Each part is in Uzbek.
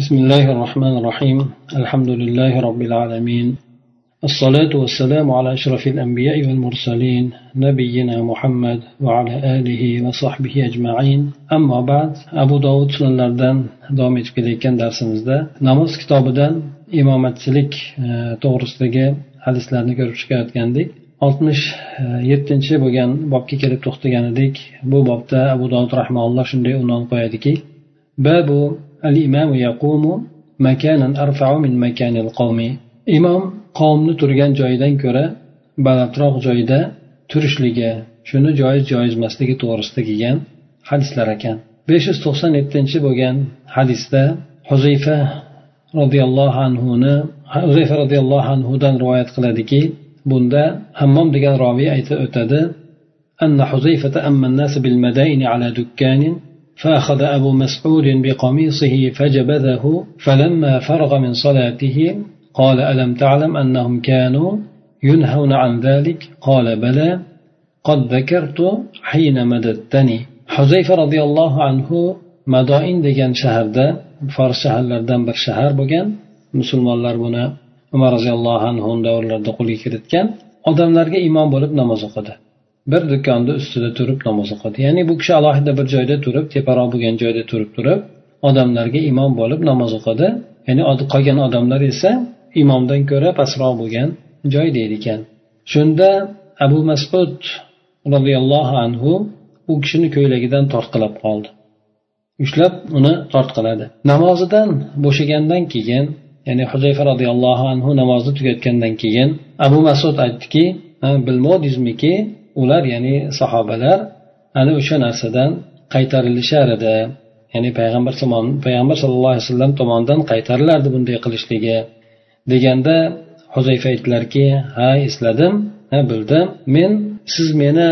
بسم الله الرحمن الرحيم الحمد لله رب العالمين الصلاة والسلام على أشرف الأنبياء والمرسلين نبينا محمد وعلى آله وصحبه أجمعين أما بعد أبو داود سنلردن davom etib kelayotgan darsimizda namoz kitobidan imomatchilik to'g'risidagi hadislarni ko'rib chiqayotgandik oltmish yettinchi bo'lgan bobga kelib to'xtagan edik bu bobda abu dovud rahmaulloh shunday unvon qo'yadiki babu al imamu yaqumu makanan arfa'u min makanil qawmi imom qavmni turgan joyidan ko'ra balandroq joyda turishligi shuni joiz joiz emasligi to'g'risida kelgan hadislar ekan besh yuz to'qson yettinchi bo'lgan hadisda huzayfa roziyallohu anhuni huzayfa roziyallohu anhudan rivoyat qiladiki bunda hammom degan roviy aytib o'tadi أن حذيفة أما الناس بالمدائن على دكان فأخذ أبو مسعود بقميصه فجبذه فلما فرغ من صلاته قال ألم تعلم أنهم كانوا ينهون عن ذلك قال بلى قد ذكرت حين مددتني حذيفة رضي الله عنه مدائن degan shaharda fors shaharlaridan bir shahar bo'lgan musulmonlar buni umar roziyallohu anhu davrlarida qo'lga kiritgan odamlarga imom bo'lib namoz o'qidi bir do'konni ustida turib namoz o'qidi. Ya'ni bu kishi alohida bir joyda turib teparoq bo'lgan joyda turib turib odamlarga imom bo'lib namoz o'qidi. Ya'ni qolgan odamlar esa imomdan ko'ra pastroq bo'lgan joy deydi ekan. Shunda abu masud roziyallohu anhu u kishini ko'ylagidan tortqilab qoldi. Ushlab uni tortqiladi. Namozidan bo'shagandan keyin ya'ni huzayfa roziyallohu anhu namozni tugatgandan keyin abu masud aytdiki bilmovdingizmiki ular ya'ni sahobalar ana o'sha narsadan qaytarilishar edi ya'ni payg'ambar payg'ambar sallallohu alayhi vasallam tomonidan qaytarilardi bunday qilishligi deganda huzayfa aytdilarki ha esladim ha bildim men siz meni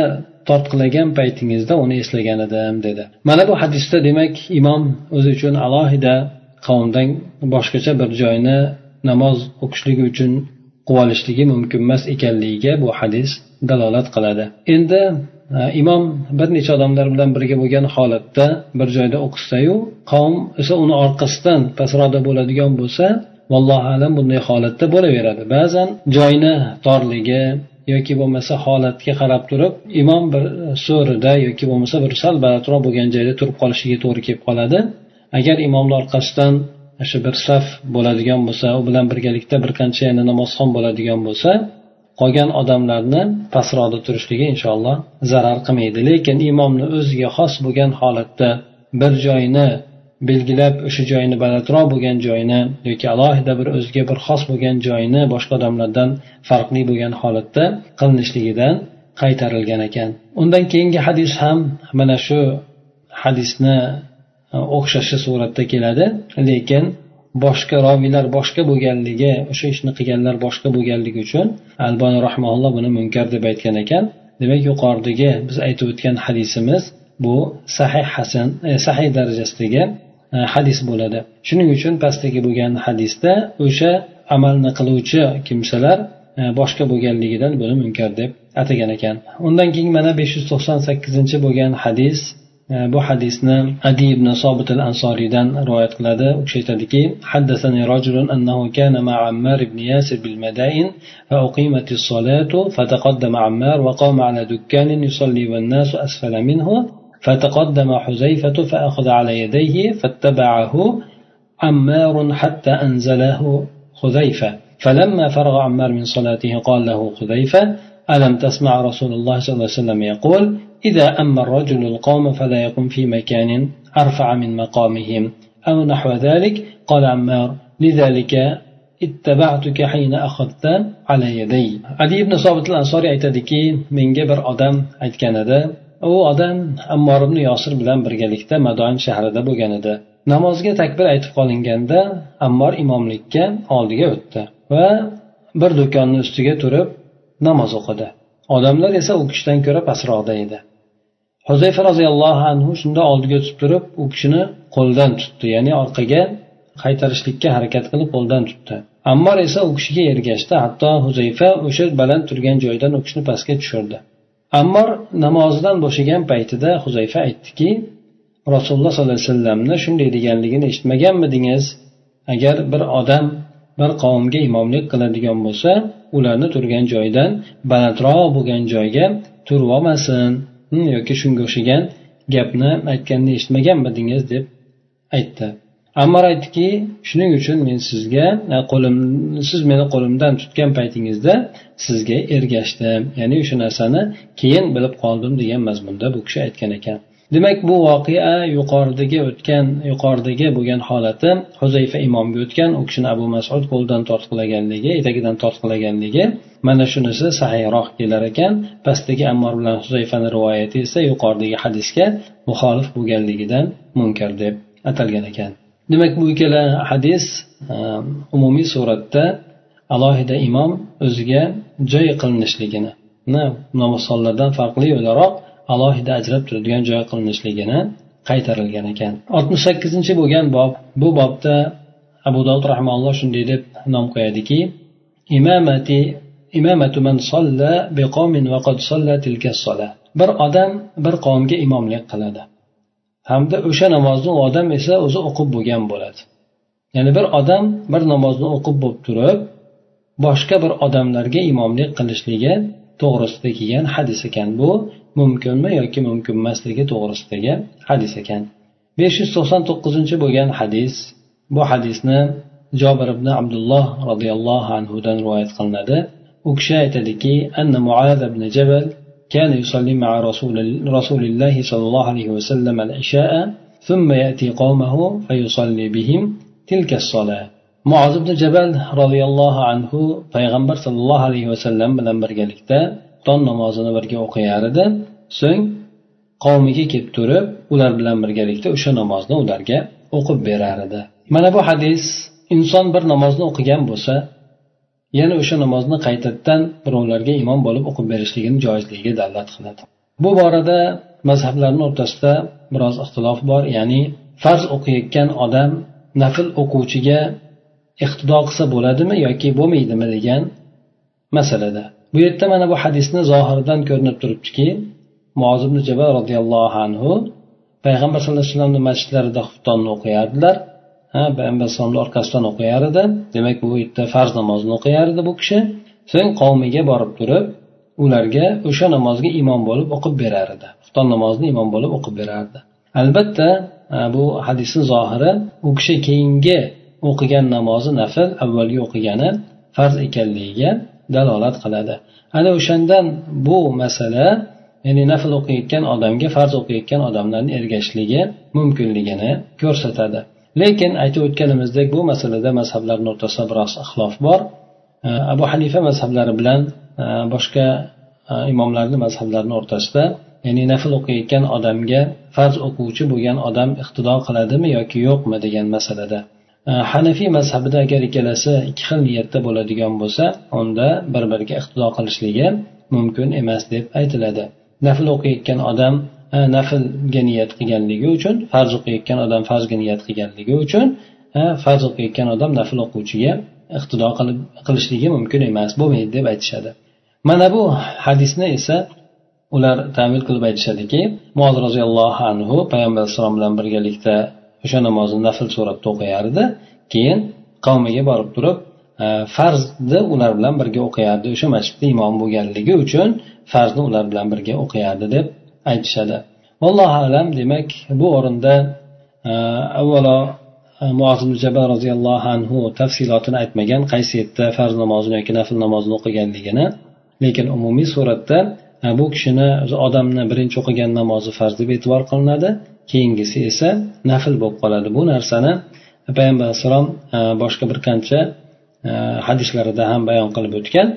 tortqilagan paytingizda uni eslagan edim dedi. Mana bu hadisda demak imom o'zi uchun alohida qavmdan boshqacha bir joyni namoz o'qishligi uchun quvolishligi mumkin emas ekanligiga bu hadis dalolat qiladi. Endi e, imom bir necha odamlar bilan birga bo'lgan holatda bir joyda o'qisayu qavm esa uni orqasidan pastroqda bo'ladigan bo'lsa vallohu alam bunday holatda bo'laveradi. Ba'zan joyni torligi yoki bo'lmasa holatga qarab turib imom bir so'rida yoki bo'lmasa bir sal balandroq bo'lgan joyda turib qolishiga to'g'ri kelib qoladi. Agar imomni orqasidan shu bir saf bo'ladigan bo'lsa u bilan birgalikda bir qancha yana namozxon bo'ladigan bo'lsa qolgan odamlarni pastroqda turishligi inshaalloh zarar qilmaydi. Lekin imomni o'ziga xos bo'lgan holatda bir joyni belgilab o'sha joyni balandroq bo'lgan joyni yoki alohida bir o'ziga bir xos bo'lgan joyni boshqa odamlardan farqli bo'lgan holatda qilinishligidan qaytarilgan ekan. Undan keyingi hadis ham mana shu hadisni e, o'xshashi suratda keladi. Lekin boshqa roviylar boshqa bo'lganligi o'sha ishni qilganlar boshqa bo'lganligi uchun alboni rahmaulloh buni munkar deb aytgan ekan. Demak yuqoridagi biz aytib o'tgan hadisimiz bu sahih hasan e, sahih darajasidagi e, hadis bo'ladi. Shuning uchun pastdagi bo'lgan hadisda o'sha amalni qiluvchi kimsalar e, boshqa bo'lganligidan buni munkar deb atagan ekan. Undan keyin mana besh yuz to'qson sakkizinchi bo'lgan hadis bu hadisni adi ibn sobit al ansoriydan rivoyat qiladi. U kishi aytadiki حدثني رجل أنه كان مع عمار بن ياسر بالمدائن فأقيمت الصلاة فتقدم عمار وقام على دكان يصلي والناس أسفل منه فتقدم حذيفة فأخذ على يديه فاتبعه عمار حتى أنزله خذيفة فلما فرغ عمار من صلاته قال له خذيفة ألم تسمع رسول الله صلى الله عليه وسلم يقول إذا أما الرجل القوم فلا يقوم في مكان أرفع من مقامهم أو نحو ذلك قال عمار لذلك اتبعتك حين أخذت على يدي علي بن صابت الأنصاري aytadiki menga bir odam aytgan edi u odam ammor ibn yosir bilan birgalikda madoin shahrida bo'lgan edi namozga takbir aytib qolinganda ammor imomlikka oldiga o'tdi va bir do'konni ustiga turib namoz o'qidi odamlar esa u kishidan ko'ra pastroqda edi huzayfa roziyallohu anhu shunda oldiga o'tib turib u kishini qo'lidan tutdi ya'ni orqaga qaytarishlikka harakat qilib qo'ldan tutdi. Ammor esa u kishiga ergashdi hatto huzayfa o'sha baland turgan joyidan u kishini pastga tushirdi. Ammor namozidan bo'shagan paytida huzayfa aytdiki rasululloh sollallohu alayhi vasallamni shunday deganligini eshitmaganmidingiz? Agar bir odam bir qavmga imomlik qiladigan bo'lsa ularni turgan joyidan balandroq bo'lgan joyga turib olmasin. Hmm, yoki shunga o'xshagan gapni aytganini eshitmaganmidingiz deb aytdi. Ammar aytdiki shuning uchun men sizga e, qo'lim siz meni qo'limdan tutgan paytingizda sizga ergashdim. Ya'ni o'sha narsani keyin bilib qoldim degan mazmunda bu kishi aytgan ekan. Demak bu voqea yuqoridagi o'tgan yuqoridagi bo'lgan holati huzayfa imomga o'tgan u kishini abu masud qo'lidan tortqilaganligi etagidan tortqilaganligi mana shunisi sahiyroq kelar ekan. Pastdagi ammor bilan huzayfani rivoyati esa yuqoridagi hadisga muxolif bo'lganligidan munkar deb atalgan ekan. Demak bu ikkala hadis e, umumiy suratda alohida imom o'ziga joy qilinishligini namozxonlardan farqli o'laroq alohida ajrab turadigan joy qilinishligini qaytarilgan ekan. Oltmish sakkizinchi bo'lgan bob bu bobda abu dovud rahmaulloh shunday deb nom qo'yadiki imamati imamatu man solla biqomin va qad solla tilka sola. Bir odam bir qavmga imomlik qiladi. Hamda o'sha namozni u odam esa o'zi o'qib bo'lgan bo'ladi. Ya'ni bir odam bir namozni o'qib bo'lib turib boshqa bir odamlarga imomlik qilishligi to'g'risida kelgan hadis ekan bu. mumkinmi yoki mumkin emasligi to'g'risidagi hadis ekan besh yuz to'qson to'qqizinchi bo'lgan hadis bu hadisni jobir ibn abdulloh roziyallohu anhudan rivoyat qilinadi u kishi aytadiki anna muaz ibn jabal كان يصلي مع رسول, رسول الله صلى الله عليه وسلم العشاء ثم يأتي قومه فيصلي بهم تلك الصلاة muoz ibn jabal roziyallohu anhu payg'ambar sollallohu alayhi vasallam bilan birgalikda tong namozini birga o'qiyar edi. So'ng qavmiga kelib turib ular bilan birgalikda o'sha namozni ularga o'qib berar edi. Mana bu hadis inson bir namozni o'qigan bo'lsa yana o'sha namozni qaytadan birovlarga imom bo'lib o'qib berishligini joizligiga dalolat qiladi. Bu borada mazhablarni o'rtasida biroz ixtilof bor ya'ni farz o'qiyotgan odam nafl o'quvchiga iqtido qilsa bo'ladimi yoki bo'lmaydimi degan masalada. Bu yerda mana bu hadisni zohiridan ko'rinib turibdiki muoz ibn jabal roziyallohu anhu payg'ambar sallallohu alayhi vasallamni masjidlarida xuftonni o'qiyardilar. Ha payg'ambar alayhisalomni orqasidan o'qiyar edi. Demak bu yerda farz namozni o'qiyar edi bu kishi. So'ng qavmiga borib turib ularga o'sha namozga imom bo'lib o'qib berar edi. Xufton namozini imom bo'lib o'qib berardi albatta bu hadisni zohiri u kishi keyingi o'qigan namozi nafl avvalgi o'qigani farz ekanligiga dalolat qiladi. Ana o'shandan bu masala ya'ni nafl o'qiyotgan odamga farz o'qiyotgan odamlarni ergashishligi mumkinligini ko'rsatadi. Lekin aytib o'tganimizdek bu masalada mazhablarni o'rtasida biroz ixlof bor. Abu hanifa mazhablari bilan e, boshqa e, imomlarni mazhablarini o'rtasida ya'ni nafl o'qiyotgan odamga farz o'quvchi bo'lgan odam iqtido qiladimi yoki yo'qmi degan masalada hanafiy mazhabida agar ikkalasi ikki xil niyatda bo'ladigan bo'lsa unda bir biriga iqtido qilishligi mumkin emas deb aytiladi. Nafl o'qiyotgan odam e, naflga niyat qilganligi uchun farz o'qiyotgan odam farzga niyat qilganligi uchun e, farz o'qiyotgan odam nafl o'quvchiga iqtido qilib qilishligi mumkin emas bo'lmaydi deb aytishadi. Mana bu hadisni esa ular tamil qilib aytishadiki muoz roziyallohu anhu payg'ambar alayhissalom bilan birgalikda o'sha namozni nafl suratda o'qiyar edi keyin qavmiga borib turib e, farzni ular bilan birga o'qiyardi o'sha masjidda imom bo'lganligi uchun farzni ular bilan birga o'qiyardi deb aytishadi. Allohu alam demak bu o'rinda e, avvalo e, jabal roziyallohu anhu tafsilotini aytmagan qaysi yerda farz namozini yoki nafl namozini o'qiganligini lekin umumiy suratda e, bu kishini odamni birinchi o'qigan namozi farz deb e'tibor qilinadi. Keyingisi esa nafl bo'lib qoladi. Bu narsani payg'ambar alayhissalom e, boshqa bir qancha e, hadislarida ham bayon qilib o'tgan.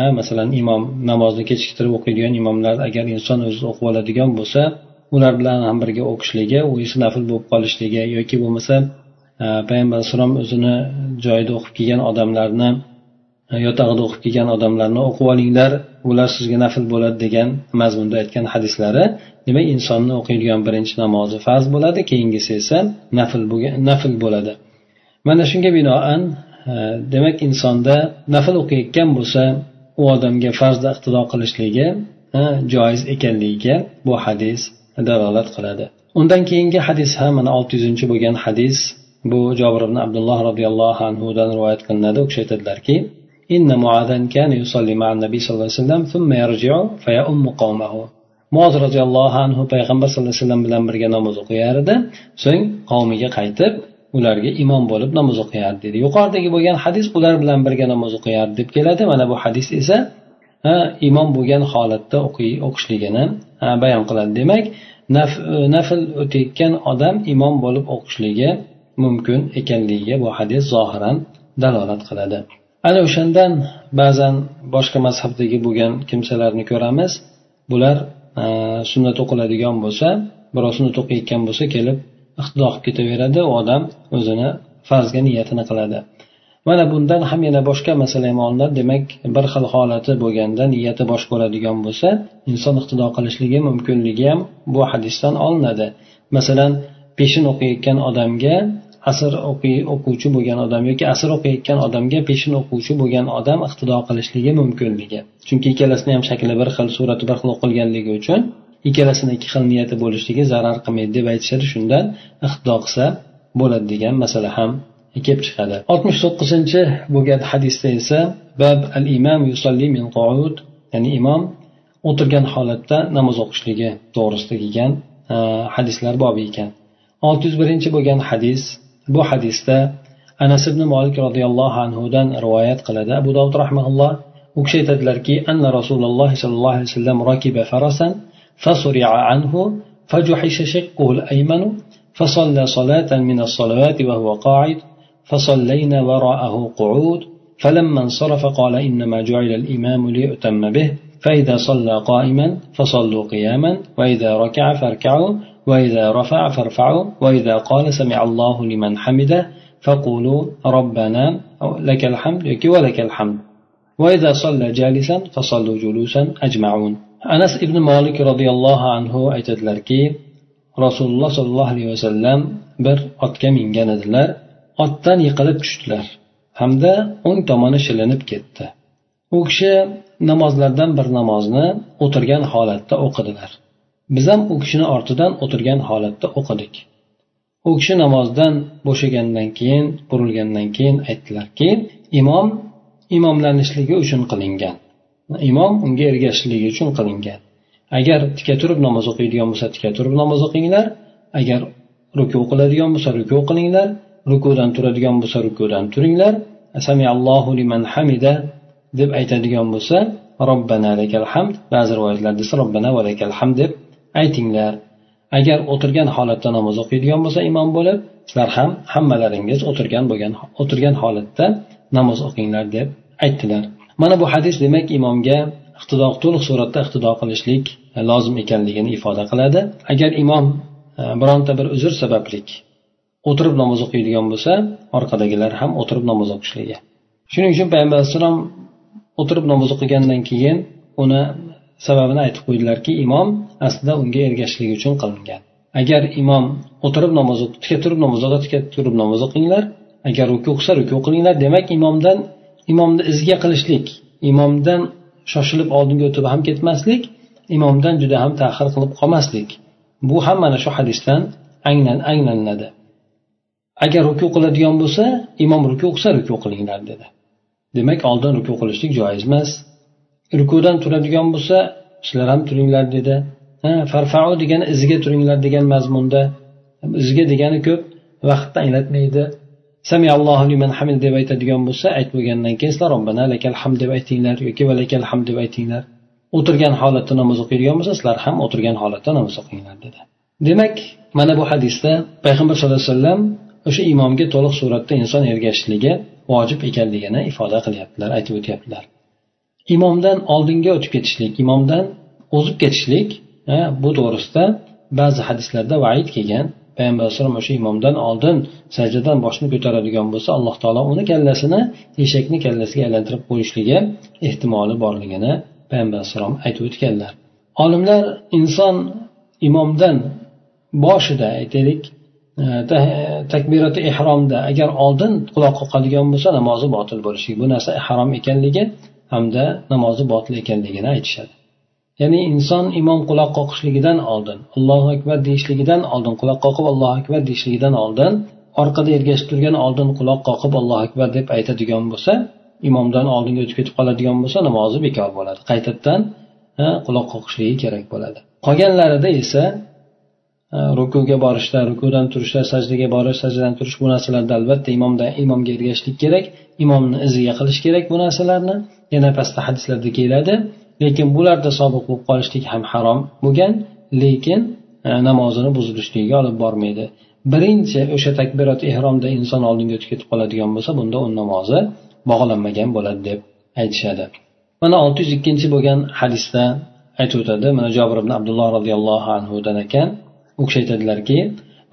E, masalan imom namozni kechiktirib o'qiydigan imomlar agar inson o'zi o'qib oladigan bo'lsa ular bilan ham birga o'qishligi u esa nafl bo'lib qolishligi yoki bo'lmasa payg'ambar alayhissalom o'zini joyida o'qib kelgan odamlarni yotag'ida o'qib kelgan odamlarni o'qib olinglar ular sizga nafl bo'ladi degan mazmunda aytgan hadislari demak insonni o'qiydigan birinchi namozi farz bo'ladi keyingisi esa nafl nafl bo'ladi. Mana shunga binoan e, demak insonda nafl o'qiyotgan bo'lsa u odamga farzda iqtido qilishligi e, joiz ekanligiga bu hadis dalolat qiladi. Undan keyingi hadis ham mana olti yuzinchi bo'lgan hadis bu jobir ibn abdulloh roziyallohu anhudan rivoyat qilinadi u kishi aytadilarki إن معاذا كان يصلي مع النبي صلى الله عليه وسلم ثم يرجع فيؤم قومه moz roziyallohu anhu payg'ambar sallallohu alayhi vasallam bilan birga namoz o'qiyar edi so'ng qavmiga qaytib ularga imom bo'lib namoz o'qiyardi deydi yuqoridagi bo'lgan hadis ular bilan birga namoz o'qiyardi deb keladi mana bu hadis esa imom bo'lgan holatda o'qishligini bayon qiladi demak nafl o'tayotgan odam imom bo'lib o'qishligi mumkin ekanligiga bu hadis zohiran dalolat qiladi Ana o'shandan ba'zan boshqa mazhabdagi bo'lgan kimsalarni ko'ramiz. Bular e, sunnat o'qiladigan bo'lsa birov sunnat o'qiyotgan bo'lsa kelib iqtido qilib ketaveradi. U odam o'zini farzga niyatini qiladi. Mana bundan ham yana boshqa masala ham olinadi. Demak bir xil holati bo'lganda niyati boshqa bo'ladigan bo'lsa inson iqtido qilishligi mumkinligi ham bu hadisdan olinadi. Masalan peshin o'qiyotgan odamga asr o'quvchi bo'lgan odam yoki asr o'qiyotgan odamga peshin o'quvchi bo'lgan odam iqtido qilishligi mumkinligi. Chunki ikkalasini ham shakli bir xil surati bir xil o'qilganligi uchun ikkalasini ikki xil niyati bo'lishligi zarar qilmaydi deb aytishadi. Shundan iqtido qilsa bo'ladi degan masala ham kelib chiqadi. Oltmish to'qqizinchi bo'lgan hadisda esa bab al imam yusalli min qoud ya'ni imom o'tirgan holatda namoz o'qishligi to'g'risida kelgan hadislar bobi ekan. Olti yuz birinchi bo'lgan hadis bu hadisda anas ibn molik roziyallohu anhudan rivoyat qiladi abu dovud rahmaulloh u kishi aytadilarki anna rasululloh sollallohu alayhi vasallam rakiba farasan فصرع عنه فجحش شقه الأيمن فصلى صلاة من الصلوات وهو قاعد فصلينا وراءه قعود فلما انصرف قال إنما جعل الإمام ليؤتم به فإذا صلى قائما فصلوا قياما وإذا ركع فاركعوا وإذا رفع فارفعوا وإذا قال سمع الله لمن حمده فقولوا ربنا لك الحمد ولك الحمد وإذا صلى جالسا فصلوا جلوسا أجمعون أنس ابن مالك رضي الله عنه aytadilarki rasululloh sollallohu alayhi vasallam bir otga mingan edilar otdan yiqilib tushdilar hamda o'ng tomoni shilinib ketdi u kishi namozlardan bir namozni o'tirgan holatda o'qidilar biz ham u kishini ortidan o'tirgan holatda o'qidik. U kishi namozdan bo'shagandan keyin burilgandan keyin aytdilarki imom imomlanishligi uchun qilingan. Imom unga ergashishligi uchun qilingan. Agar tika turib namoz o'qiydigan bo'lsa tika turib namoz o'qinglar. Agar ruku qiladigan bo'lsa ruku qilinglar. Rukudan turadigan bo'lsa rukudan turinglar. Samiallohu liman hamida deb aytadigan bo'lsa robbana lakal hamd. Ba'zi rivoyatlarda esa robbana va lakal hamd deb aytinglar agar o'tirgan holatda namoz o'qiydigan bo'lsa imom bo'lib sizlar ham hammalaringiz o'tirgan bo'lgan o'tirgan holatda namoz o'qinglar deb aytdilar. Mana bu hadis demak imomga iqtido to'liq suratda iqtido qilishlik lozim ekanligini ifoda qiladi. Agar imom e, bironta bir uzr sabablik o'tirib namoz o'qiydigan bo'lsa orqadagilar ham o'tirib namoz o'qishligi. Shuning uchun payg'ambar alayhissalom o'tirib namoz o'qigandan keyin uni sababini aytib qo'ydilarki imom aslida unga ergashishlik uchun qilingan. Agar imom o'tirib namoz tika turib namoz o'qi tika turib namoz o'qinglar. Agar ruku qilsa ruku qilinglar. Demak imomdan imomni izga qilishlik imomdan shoshilib oldinga o'tib ham ketmaslik imomdan juda ham tahir qilib qolmaslik. Bu ham mana shu hadisdan anglan anglanadi. Agar ruku qiladigan bo'lsa imom ruku qilsa ruku qilinglar dedi. Demak oldin ruku qilishlik joiz emas rukudan turadigan bo'lsa sizlar ham turinglar dedi. Ha farfau degani iziga turinglar degan mazmunda. Iziga degani ko'p vaqtni anglatmaydi. Samiallohu liman hamid deb aytadigan bo'lsa aytib bo'lgandan keyin sizlar robbana lakal hamd deb aytinglar yoki valakal hamd deb aytinglar. O'tirgan holatda namoz o'qiydigan bo'lsa sizlar ham o'tirgan holatda namoz o'qinglar dedi. Demak mana bu hadisda payg'ambar sallallohu alayhi vasallam o'sha imomga to'liq suratda inson ergashishligi vojib ekanligini ifoda qilyaptilar aytib o'tyaptilar. Imomdan oldinga o'tib ketishlik imomdan o'zib ketishlik bu to'g'risida ba'zi hadislarda vaid kelgan. Payg'ambar alayhisalom o'sha imomdan oldin sajdadan boshini ko'taradigan bo'lsa alloh taolo uni kallasini eshakni kallasiga aylantirib qo'yishligi ehtimoli borligini payg'ambar alayhissalom aytib o'tganlar. Olimlar inson imomdan boshida aytaylik takbirati ehromda agar oldin quloq qoqadigan bo'lsa namozi botil bo'lishligi bu narsa harom ekanligi hamda namozi botil ekanligini aytishadi. Ya'ni inson imom quloq qoqishligidan oldin allohu akbar deyishligidan oldin quloq qoqib allohu akbar deyishligidan oldin orqada ergashib turgan oldin quloq qoqib allohu akbar deb aytadigan bo'lsa imomdan oldinga o'tib ketib qoladigan bo'lsa namozi bekor bo'ladi. Qaytadan quloq qoqishligi kerak bo'ladi. Qolganlarida esa rukuga borishda rukudan turishda sajdaga borish sajdadan turish bu narsalarda albatta imomda imomga ergashishlik kerak imomni iziga qilish kerak bu narsalarni. Yana pastda hadislarda keladi. Lekin bularda sobiq bo'lib qolishlik ham harom bo'lgan lekin e, namozini buzilishligiga olib bormaydi. Birinchi o'sha takbirat ehromda inson oldinga o'tib ketib qoladigan bo'lsa bunda uni namozi bog'lanmagan bo'ladi deb aytishadi. Mana olti yuz ikkinchi bo'lgan hadisda aytib o'tadi. Mana jobir ibn abdulloh roziyallohu anhudan ekan. U kishi aytadilarki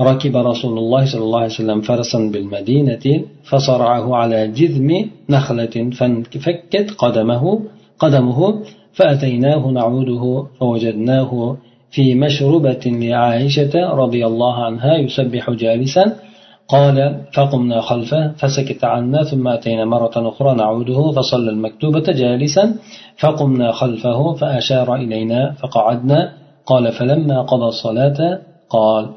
ركب رسول الله صلى الله عليه وسلم فرسا بالمدينة فصرعه على جذم نخلة فانفكت قدمه قدمه فأتيناه نعوده فوجدناه في مشربة لعائشة رضي الله عنها يسبح جالسا. قال فقمنا خلفه فسكت عنا ثم أتينا مرة أخرى نعوده فصلى المكتوبة جالسا. فقمنا خلفه فأشار إلينا فقعدنا. قال فلما قضى الصلاة قال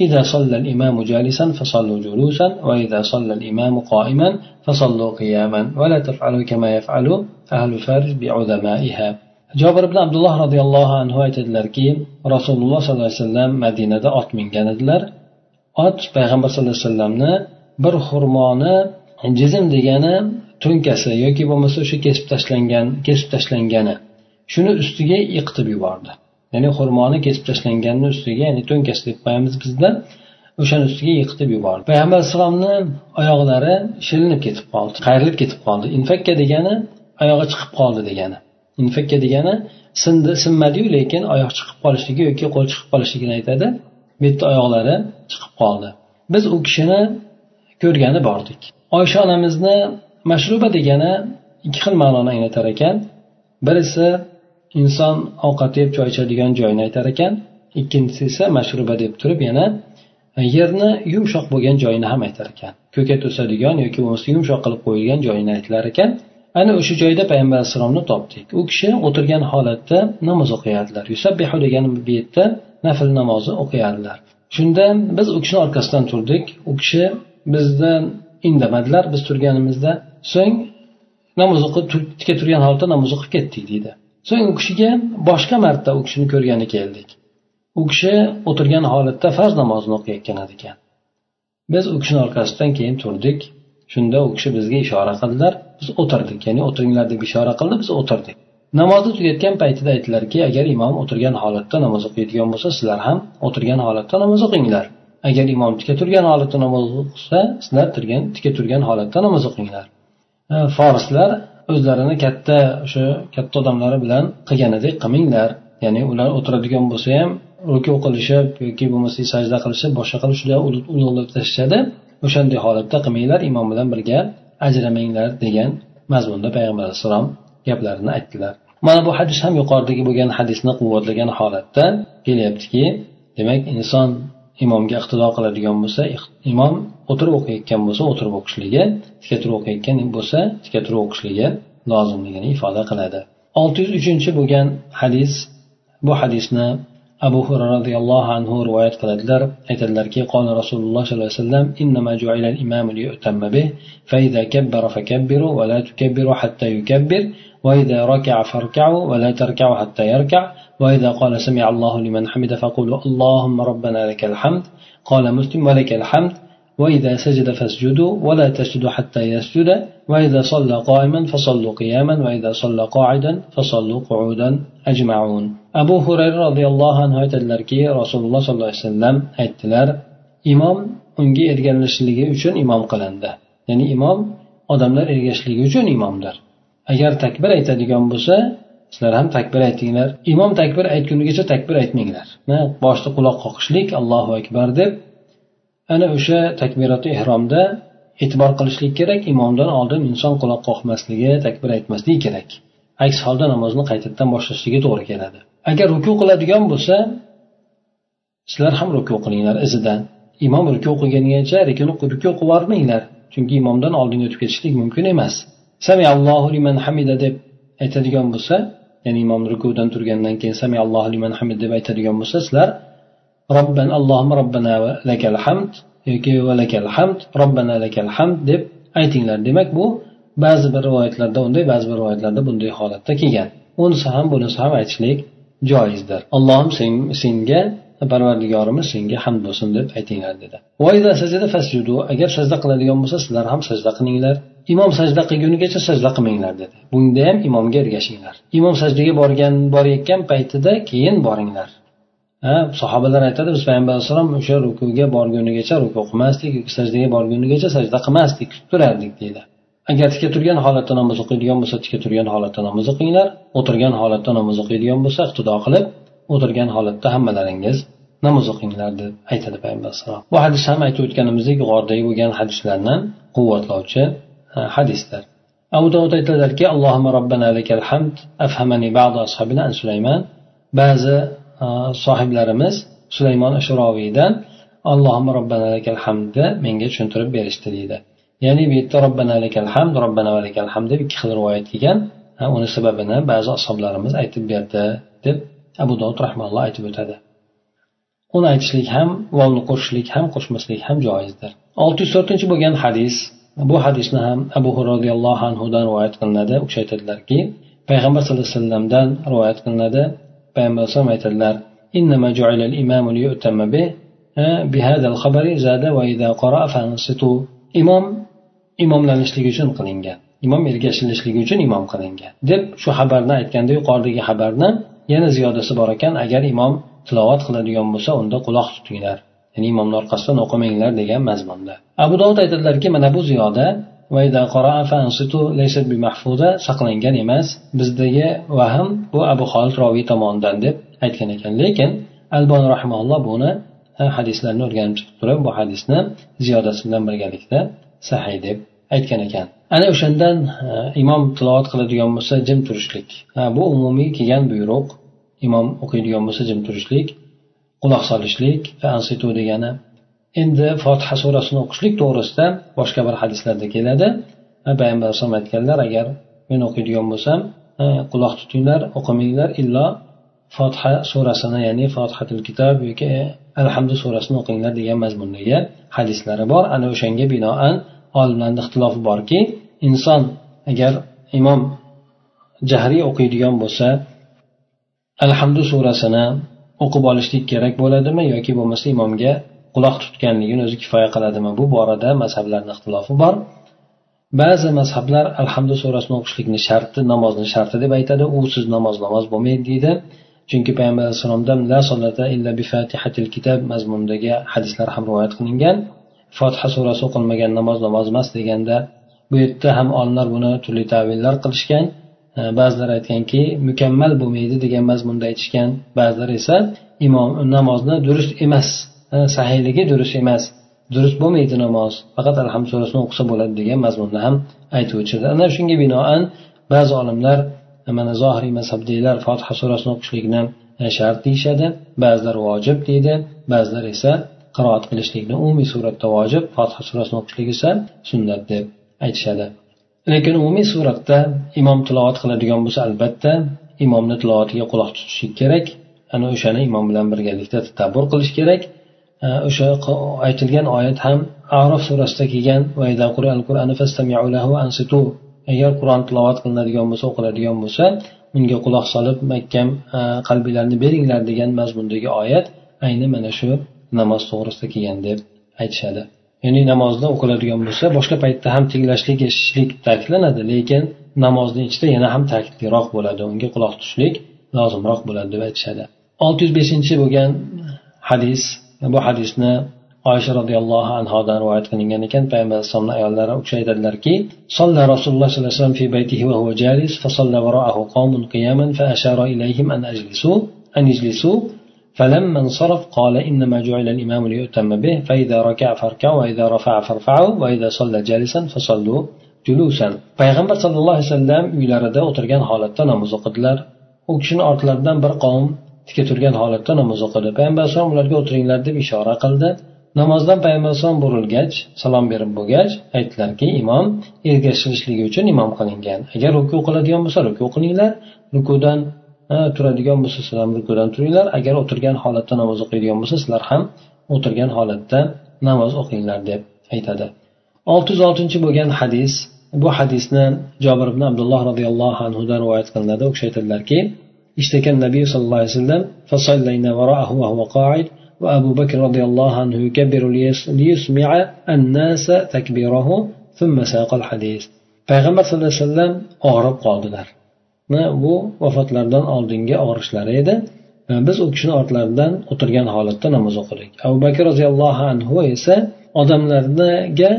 إذا صلى الإمام جالسا فصلوا جلوسا وإذا صلى الإمام قائما فصلوا قياما ولا تفعلوا كما يفعل أهل فارس بعظمائها jobir ibn abdulloh roziyallohu anhu aytadilarki rasululloh sollallohu alayhi vasallam madinada ot mingan edilar ot payg'ambar sallallohu alayhi vasallamni bir xurmoni jizm degani to'nkasi yoki bo'lmasa o'sha kesib tashlangan kesib tashlangani shuni ustiga yiqitib yubordi Ya'ni xurmoni kesib tashlanganni ustiga ya'ni to'nkasi deb qo'yamiz bizda o'shani ustiga yiqitib yubordi. Payg'ambar alayhissalomni oyoqlari shilinib ketib qoldi qayrilib ketib qoldi. Infakka degani oyog'i chiqib qoldi degani. Infakka degani sindi sinmadiyu lekin oyoq chiqib qolishligi yoki qo'l chiqib qolishligini aytadi. Bu yerda oyoqlari chiqib qoldi. Biz u kishini ko'rgani bordik. Oysha onamizni mashruba degani ikki xil ma'noni anglatar ekan. Birisi inson ovqat yeb choy ichadigan joyni aytar ekan. Ikkinchisi esa mashruba deb turib yana e, yerni yumshoq bo'lgan joyini ham aytar ekan. Ko'kat o'sadigan yoki bo'lmasa yumshoq qilib qo'yilgan joyini aytilar ekan. Ana o'sha joyda payg'ambar alayhissalomni topdik. U kishi o'tirgan holatda namoz o'qiyardilar yusabbihu degan bu yerda nafl namozi o'qiyardilar shunda biz u kishini orqasidan turdik. U kishi bizdan indamadilar. Biz turganimizda so'ng namoz o'qib tika turgan holatda namoz o'qib ketdik deydi. So'ng u kishiga boshqa marta u kishini ko'rgani keldik. U kishi o'tirgan holatda farz namozini o'qiyotgan ekan. Biz u kishini orqasidan keyin turdik. Shunda u kishi bizga ishora qildilar. Biz o'tirdik ya'ni o'tiringlar deb ishora qildi biz o'tirdik. Namozni tugatgan paytida aytdilarki agar imom o'tirgan holatda namoz o'qiydigan bo'lsa sizlar ham o'tirgan holatda namoz o'qinglar. Agar imom tika turgan holatda namoz o'qisa sizlar turgan tika turgan holatda namoz o'qinglar. Э, forslar o'zlarini katta o'sha katta odamlari bilan qilganidek qilmanglar. Ya'ni ular o'tiradigan bo'lsa ham ruku qilishib yoki bo'lmasa sajda qilishib boshqa qilib shular ulug'lab tashlashadi o'shanday holatda qilmanglar imom bilan birga ajramanglar degan mazmunda payg'ambar alayhissalom gaplarini aytdilar. Mana bu hadis ham yuqoridagi bo'lgan hadisni quvvatlagan holatda kelyaptiki demak inson imomga iqtido qiladigan bo'lsa imom o'tirib o'qiyotgan bo'lsa o'tirib o'qishligi tika turib o'qiyotgan bo'lsa tika turib o'qishligi lozimligini ifoda qiladi. Olti yuz uchinchi bo'lgan hadis bu hadisni abu hurra roziyallohu anhu rivoyat qiladilar. Aytadilarki qoli rasululloh sollallohu alayhi vasallam fa kabbara fakabbiru va la tukabbiru hatta yukabbir وإذا ركع فاركعوا ولا تركعوا حتى يركع. وإذا قال سمع الله لمن حمد فقولوا اللهم ربنا لك الحمد. قال مسلم ولك الحمد. وإذا سجد فاسجدوا ولا تسجدوا حتى يسجد. وإذا صلى قائما فصلوا قياما. وإذا صلى قاعدا فصلوا قعودا. أجمعون. أبو هريرة رضي الله عنه aytadilarki rasululloh sollallohu alayhi vasallam aytdilar imom unga ergashishligi uchun imom qilindi. Ya'ni imom odamlar ergashishligi uchun imomdir agar takbir aytadigan bo'lsa sizlar ham takbir aytinglar. Imom takbir aytgunigacha takbir aytmanglar. Boshda quloq qoqishlik allohu akbar deb ana o'sha takbirati ehromda e'tibor qilishlik kerak imomdan oldin inson quloq qoqmasligi takbir aytmasligi kerak. Aks holda namozni qaytadan boshlashligi to'g'ri keladi. Agar ruku qiladigan bo'lsa sizlar ham ruku qilinglar izidan. Imom ruku qilganigacha ruku qilib yubormanglar chunki imomdan oldinga o'tib ketishlik mumkin emas. Samiallohu liman hamida deb aytadigan bo'lsa ya'ni imom rukudan turgandan keyin samiallohu liman hamid deb aytadigan bo'lsa sizlar robban allohim robbana lakal hamd yoki valakal hamd robbana lakal hamd deb aytinglar. Demak bu ba'zi bir rivoyatlarda unday ba'zi bir rivoyatlarda bunday holatda kelgan. Unisi ham bunisi ham aytishlik joizdir. Allohim senga parvardigorimiz senga hamd bo'lsin deb aytinglar dedi. Agar sajda qiladigan bo'lsa sizlar ham sajda qilinglar. Imom sajda qilgunigacha sajda qilmanglar dedi. Bunda ham imomga ergashinglar. Imom sajdaga borgan borayotgan paytida keyin boringlar. Ha sahobalar aytadi biz payg'ambar alayhissalom o'sha rukuga borgunigacha ruku qilmasdik sajdaga borgunigacha sajda qilmasdik kutib turardik deydi. Agar tika turgan holatda namoz o'qiydigan bo'lsa tika turgan holatda namoz o'qinglar. O'tirgan holatda namoz o'qiydigan bo'lsa iqtido qilib o'tirgan holatda hammalaringiz namoz o'qinglar deb aytadi payg'ambar alayhissalom bu hadis ham aytib o'tganimizdek g'ordagi bo'lgan hadislarni quvvatlovchi E, hadislar. Abu dovud aytadilarki allohimma robbana lakal hamd afhamani ba'du ashabina an sulayman ba'zi e, sohiblarimiz sulaymon ashroviydan allohimma robbana lakal hamdni menga tushuntirib berishdi deydi. Ya'ni bu yerda robbana lakal hamd robbana hamd deb ikki xil rivoyat kelgan. Uni sababini ba'zi ashoblarimiz aytib berdi deb abu dovud rahmalloh aytib o'tadi. Uni aytishlik ham vovni qo'shishlik ham qo'shmaslik ham joizdir. Olti yuz to'rtinchi bo'lgan hadis bu hadisni ham abu roziyallohu anhudan rivoyat qilinadi u kishi aytadilarki payg'ambar sallallohu alayhi vasallamdan rivoyat qilinadi payg'ambar alayhisalom aytadilar إنما جعل الإمام ليؤتم به بهذا الخبر زاد وإذا قرأ فأنصتوا إمام imomlanishligi uchun qilingan imom ergashilishligi uchun imom qilingan deb shu xabarni aytganda yuqoridagi xabarni yana ziyodasi bor ekan agar imom tilovat qiladigan bo'lsa unda quloq tutinglar Ya'ni imomni orqasidan o'qimanglar degan mazmunda. Abu dovud aytadilarki mana bu ziyoda saqlangan emas. Bizdagi vahm bu abu xolid roviy tomonidan deb aytgan ekan. Lekin albon rahimalloh buni hadislarni o'rganib chiqib turib bu hadisni ziyodasi bilan birgalikda sahiy deb aytgan ekan. Ana o'shandan imom tilovat qiladigan bo'lsa jim turishlik. Bu umumiy kelgan buyruq. Imom o'qiydigan bo'lsa jim turishlik. Quloq solishlik ansitu degani. Endi fotiha surasini o'qishlik to'g'risida boshqa bir hadislarda keladi payg'ambar alayhisalom aytganlar agar men o'qiydigan bo'lsam quloq tutinglar o'qimanglar illo fotiha surasini ya'ni fotihatul kitob yoki alhamdu surasini o'qinglar degan mazmundagi hadislari bor. Ana o'shanga binoan olimlarni ixtilofi borki inson agar imom jahriy o'qiydigan bo'lsa alhamdu surasini o'qib olishlik kerak bo'ladimi yoki bo'lmasa imomga quloq tutganligini o'zi kifoya qiladimi? Bu borada mazhablarni ixtilofi bor. Ba'zi mazhablar alhamdu surasini o'qishlikni sharti namozni sharti deb aytadi. Usiz namoz namoz bo'lmaydi deydi. Chunki payg'ambar alayhissalomdan la solata illa bi fatihatil kitob mazmunidagi hadislar ham rivoyat qilingan. Fotiha surasi o'qilmagan namoz namoz emas deganda bu yerda ham olimlar buni turli tavillar qilishgan. E, ba'zilar aytganki mukammal bo'lmaydi degan mazmunda aytishgan ba'zilar esa imom namozni durust emas e, sahiyligi durust emas durust bo'lmaydi namoz faqat alham surasini o'qisa bo'ladi degan mazmunda ham aytib ana shunga binoan ba'zi olimlar e, mana zohiriy mazhabdagilar fotiha surasini o'qishlikni shart deyishadi ba'zilar vojib deydi ba'zilar esa qiroat qilishlikni umumiy suratda vojib fotiha surasini o'qishlik esa sunnat deb aytishadi. Lekin umumiy suratda imom tilovat qiladigan bo'lsa albatta imomni tilovatiga quloq tutishlik kerak. Ana o'shani imom bilan birgalikda tadabbur qilish kerak. O'sha aytilgan oyat ham arof surasida kelgan. Agar qur'on tilovat qilinadigan bo'lsa o'qiladigan bo'lsa unga quloq solib mahkam e, qalbinglarni beringlar degan mazmundagi oyat ayni mana shu namoz to'g'risida kelgan deb aytishadi. ya'ni namozda o'qiladigan bo'lsa boshqa paytda ham tinglashlik eshitishlik ta'kidlanadi lekin namozni ichida yana ham ta'kidliroq bo'ladi unga quloq tutishlik lozimroq bo'ladi deb aytishadi olti yuz beshinchi bo'lgan hadis bu hadisni oysha roziyallohu anhodan rivoyat qilingan ekan payg'ambar alayhisalomni ayollari u kishi aytadilarki صلى رسول الله صلى الله عليه وسلم في بيته وهو جالس فصلى وراءه قوم قياما فأشار إليهم أن أجلسوا أن يجلسوا فلما انصرف قال إنما جعل الإمام ليؤتم به فإذا ركع فاركعوا وإذا رفع فارفعوا وإذا صلى جالسا فصلوا julusan payg'ambar sallallohu alayhi vasallam uylarida o'tirgan holatda namoz o'qidilar u kishini ortlaridan bir qavm tika turgan holatda namoz o'qidi payg'ambar alayhisalom ularga o'tiringlar deb ishora qildi namozdan payg'ambar alayhisalom burilgach salom berib bo'lgach aytdilarki imom ergashilishligi uchun imom qilingan agar ruku qiladigan bo'lsa ruku qilinglar rukudan turadigan bo'lsa sizlar ham rukudan turinglar agar o'tirgan holatda namoz o'qiydigan bo'lsa sizlar ham o'tirgan holatda namoz o'qinglar deb aytadi olti yuz oltinchi bo'lgan hadis bu hadisni jobir ibn abdulloh roziyallohu anhudan rivoyat qilinadi u kishi aytadilarki اشتكى النبي صلى الله عليه وسلم فصلينا وراءه وهو قاعد وأبو بكر رضي الله عنه يكبر ليسمع الناس تكبيره ثم ساق الحديث payg'ambar sallallohu alayhi vasallam og'rib qoldilar Bu vafotlaridan oldingi og'rishlari edi. Biz u kishini ortlaridan o'tirgan holatda namoz o'qidik. Abu bakr roziyallohu anhu esa odamlarga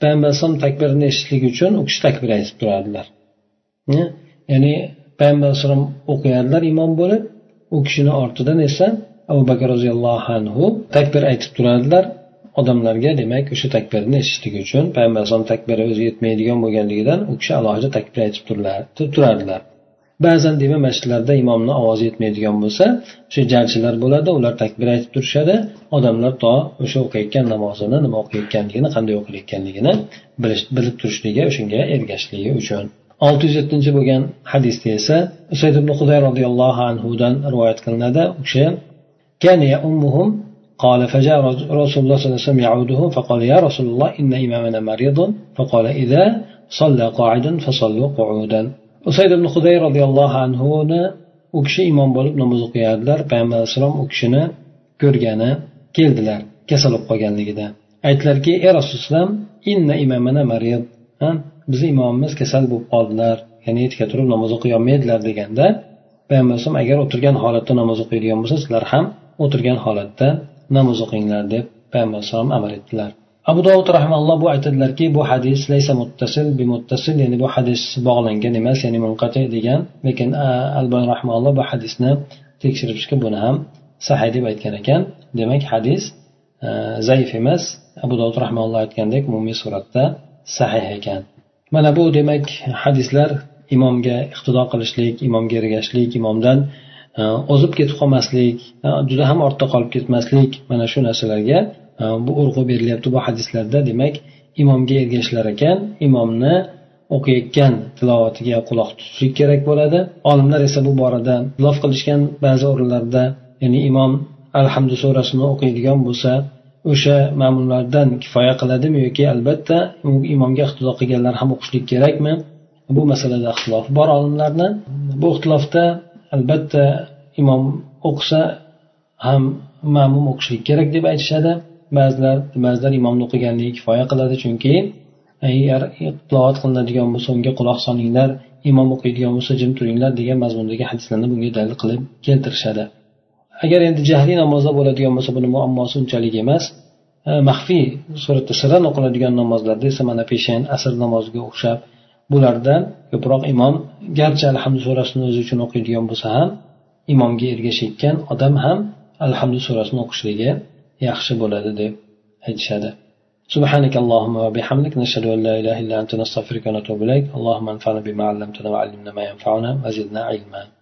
payg'ambar alayhisalom takbirini eshitishlik uchun u kishi takbir aytib turardilar. Ya'ni payg'ambar alayhisalom o'qiyardilar imom bo'lib u kishini ortidan esa abu bakr roziyallohu anhu takbir aytib turardilar. Odamlarga demak o'sha takbirni eshitishlik uchun payg'ambar alayhisalom takbiri o'zi yetmaydigan bo'lganligidan u kishi alohida takbir aytib turardilar. ba'zan demak masjidlarda imomni ovozi yetmaydigan bo'lsa o'sha jarchilar bo'ladi ular takbir aytib turishadi odamlar to o'sha o'qiyotgan namozini nima o'qiyotganligini qanday o'qilayotganligini bilib turishligi o'shanga ergashishligi uchun olti yuz yettinchi bo'lgan hadisda esa usayd ibn huday roziyallohu anhudan rivoyat qilinadi u kishi كان يؤمهم قال فجاء رسول الله صلى الله عليه وسلم يعوده فقال يا رسول الله إن إمامنا مريض فقال إذا صلى قاعدا فصلوا قعودا usayd ibn huday roziyallohu anhuni u kishi imom bo'lib namoz o'qiyardilar payg'ambar alayhissalom u kishini ko'rgani keldilar kasal bo'lib qolganligida. Aytdilarki ey rasululloh inna imamana marid. Bizni imomimiz kasal bo'lib qoldilar ya'ni tika turib namoz o'qiy olmaydilar deganda payg'ambar alayhisalom agar o'tirgan holatda namoz o'qiydigan bo'lsa sizlar ham o'tirgan holatda namoz o'qinglar deb payg'ambar alayhisalom amr etdilar. Abu dovud rahmalloh bu aytadilarki bu hadis laysa muttasil bi muttasil ya'ni bu hadis bog'langan emas ya'ni munqati degan lekin albani rahmalloh bu hadisni tekshirib chiqib buni ham sahiy deb aytgan ekan. Demak hadis zaif emas. Abu dovud rahmalloh aytgandek umumiy suratda sahih ekan. Mana bu demak hadislar imomga iqtido qilishlik imomga ergashishlik imomdan o'zib ketib qolmaslik juda ham ortda qolib ketmaslik mana shu narsalarga bu urg'u berilyapti bu hadislarda. Demak imomga ergashishlar ekan imomni o'qiyotgan tilovatiga quloq tutishlik kerak bo'ladi. Olimlar esa bu borada xilof qilishgan ba'zi o'rinlarda ya'ni imom alhamdu surasini o'qiydigan bo'lsa o'sha ma'mumlardan kifoya qiladimi yoki albatta imomga iqtido qilganlar ham o'qishlik kerakmi? Bu masalada ixtilof bor olimlarni. Bu ixtilofda albatta imom o'qisa ham ma'mum o'qishlik kerak deb aytishadi. Ba'zilar ba'zilar imomni o'qiganligi kifoya qiladi. Chunki agar tilovat qilinadigan bo'lsa unga quloq solinglar imom o'qiydigan bo'lsa jim turinglar degan mazmundagi hadislarni bunga dalil qilib keltirishadi. Agar endi jahliy namozda bo'ladigan bo'lsa buni muammosi unchalik emas. E, maxfiy suratda sirran o'qiladigan namozlarda esa mana peshin asr namoziga o'xshab bularda ko'proq imom garchi alhamdu surasini o'zi uchun o'qiydigan bo'lsa ham imomga ergashayotgan odam ham alhamdu surasini o'qishligi yaxshi bo'ladi deb aytishadi سبحانك اللهم وبحمدك نشهد أن لا إله إلا أنت نستغفرك ونتوب إليك اللهم انفعنا بما علمتنا وعلمنا ما ينفعنا وزدنا علما